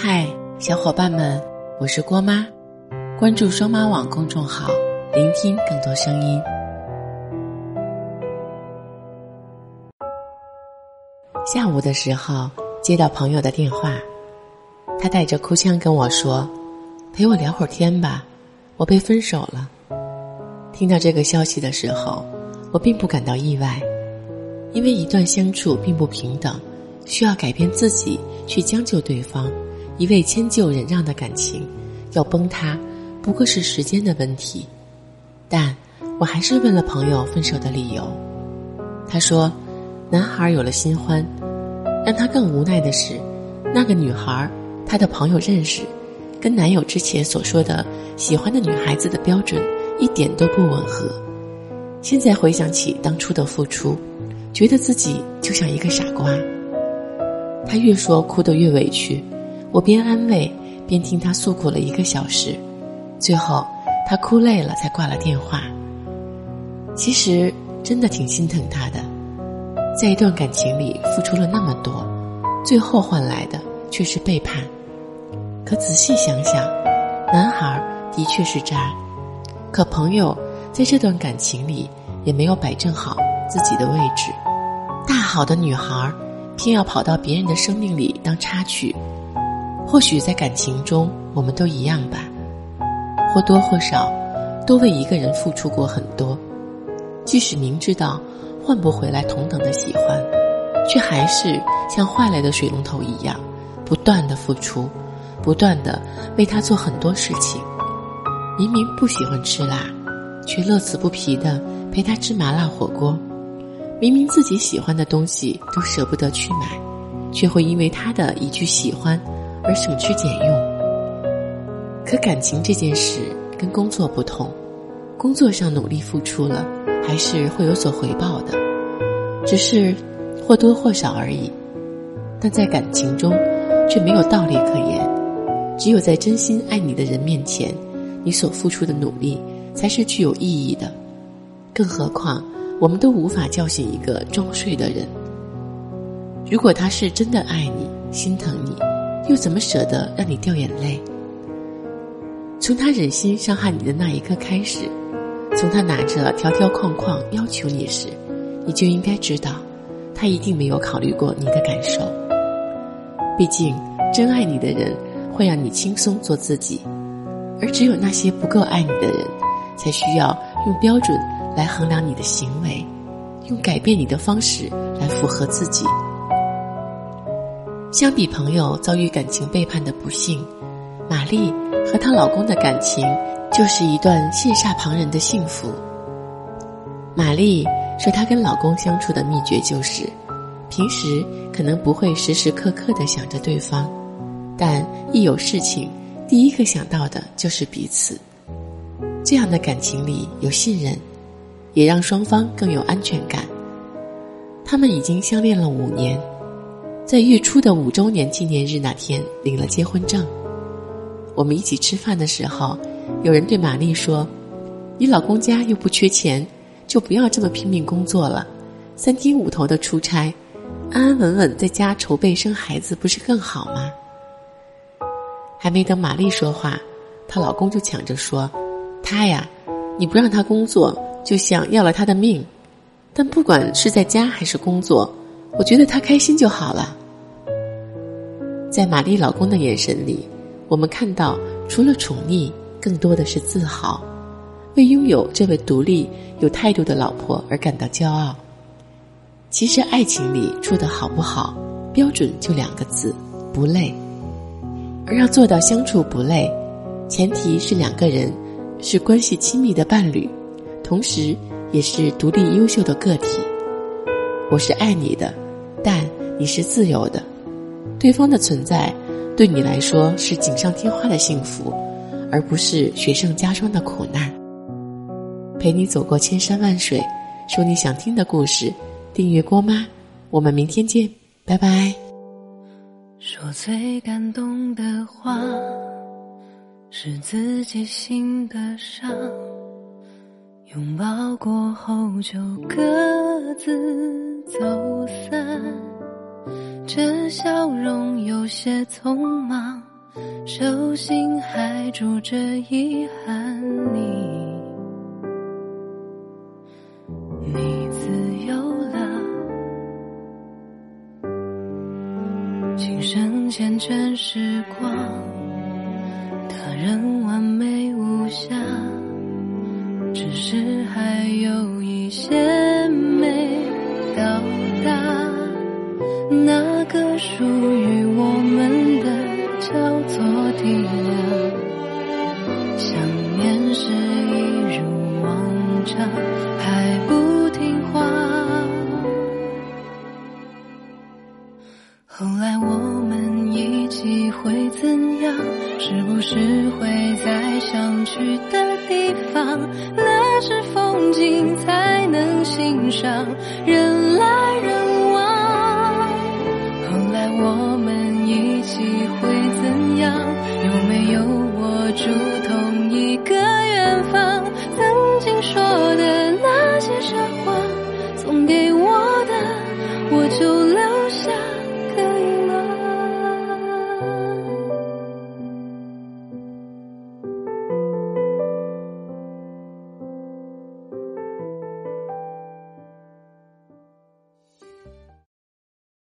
嗨，小伙伴们，我是郭妈，关注双妈网公众号，聆听更多声音。下午的时候接到朋友的电话，他带着哭腔跟我说：“陪我聊会儿天吧，我被分手了。”听到这个消息的时候，我并不感到意外，因为一段相处并不平等，需要改变自己去将就对方。一味迁就忍让的感情，要崩塌，不过是时间的问题。但我还是问了朋友分手的理由。他说，男孩有了新欢，让他更无奈的是，那个女孩他的朋友认识，跟男友之前所说的喜欢的女孩子的标准一点都不吻合。现在回想起当初的付出，觉得自己就像一个傻瓜。他越说，哭得越委屈。我边安慰边听他诉苦了一个小时，最后他哭累了才挂了电话。其实真的挺心疼他的，在一段感情里付出了那么多，最后换来的却是背叛。可仔细想想，男孩的确是渣，可朋友在这段感情里也没有摆正好自己的位置。大好的女孩，偏要跑到别人的生命里当插曲。或许在感情中，我们都一样吧，或多或少都为一个人付出过很多，即使明知道换不回来同等的喜欢，却还是像坏了的水龙头一样，不断的付出，不断的为他做很多事情。明明不喜欢吃辣，却乐此不疲的陪他吃麻辣火锅；明明自己喜欢的东西都舍不得去买，却会因为他的一句喜欢。而省吃俭用，可感情这件事跟工作不同，工作上努力付出了，还是会有所回报的，只是或多或少而已。但在感情中，却没有道理可言，只有在真心爱你的人面前，你所付出的努力才是具有意义的。更何况，我们都无法叫醒一个装睡的人。如果他是真的爱你，心疼你。又怎么舍得让你掉眼泪？从他忍心伤害你的那一刻开始，从他拿着条条框框要求你时，你就应该知道，他一定没有考虑过你的感受。毕竟，真爱你的人会让你轻松做自己，而只有那些不够爱你的人，才需要用标准来衡量你的行为，用改变你的方式来符合自己。相比朋友遭遇感情背叛的不幸，玛丽和她老公的感情就是一段羡煞旁人的幸福。玛丽说，她跟老公相处的秘诀就是，平时可能不会时时刻刻的想着对方，但一有事情，第一个想到的就是彼此。这样的感情里有信任，也让双方更有安全感。他们已经相恋了五年。在月初的五周年纪念日那天，领了结婚证。我们一起吃饭的时候，有人对玛丽说：“你老公家又不缺钱，就不要这么拼命工作了，三天五头的出差，安安稳稳在家筹备生孩子，不是更好吗？”还没等玛丽说话，她老公就抢着说：“他呀，你不让他工作，就像要了他的命。但不管是在家还是工作，我觉得他开心就好了。”在玛丽老公的眼神里，我们看到除了宠溺，更多的是自豪，为拥有这位独立、有态度的老婆而感到骄傲。其实，爱情里处的好不好，标准就两个字：不累。而要做到相处不累，前提是两个人是关系亲密的伴侣，同时也是独立优秀的个体。我是爱你的，但你是自由的。对方的存在，对你来说是锦上添花的幸福，而不是雪上加霜的苦难。陪你走过千山万水，说你想听的故事。订阅郭妈，我们明天见，拜拜。说最感动的话，是自己心的伤。拥抱过后就各自走散。这笑容有些匆忙，手心还住着遗憾。你，你自由了，琴声缱绻时光，他人完美无，是还有一些没到达。那个属于我们的叫做体谅，想念是一如往常，还不听话。后来我们一起会怎样？是不是会在想去的地方？上，人。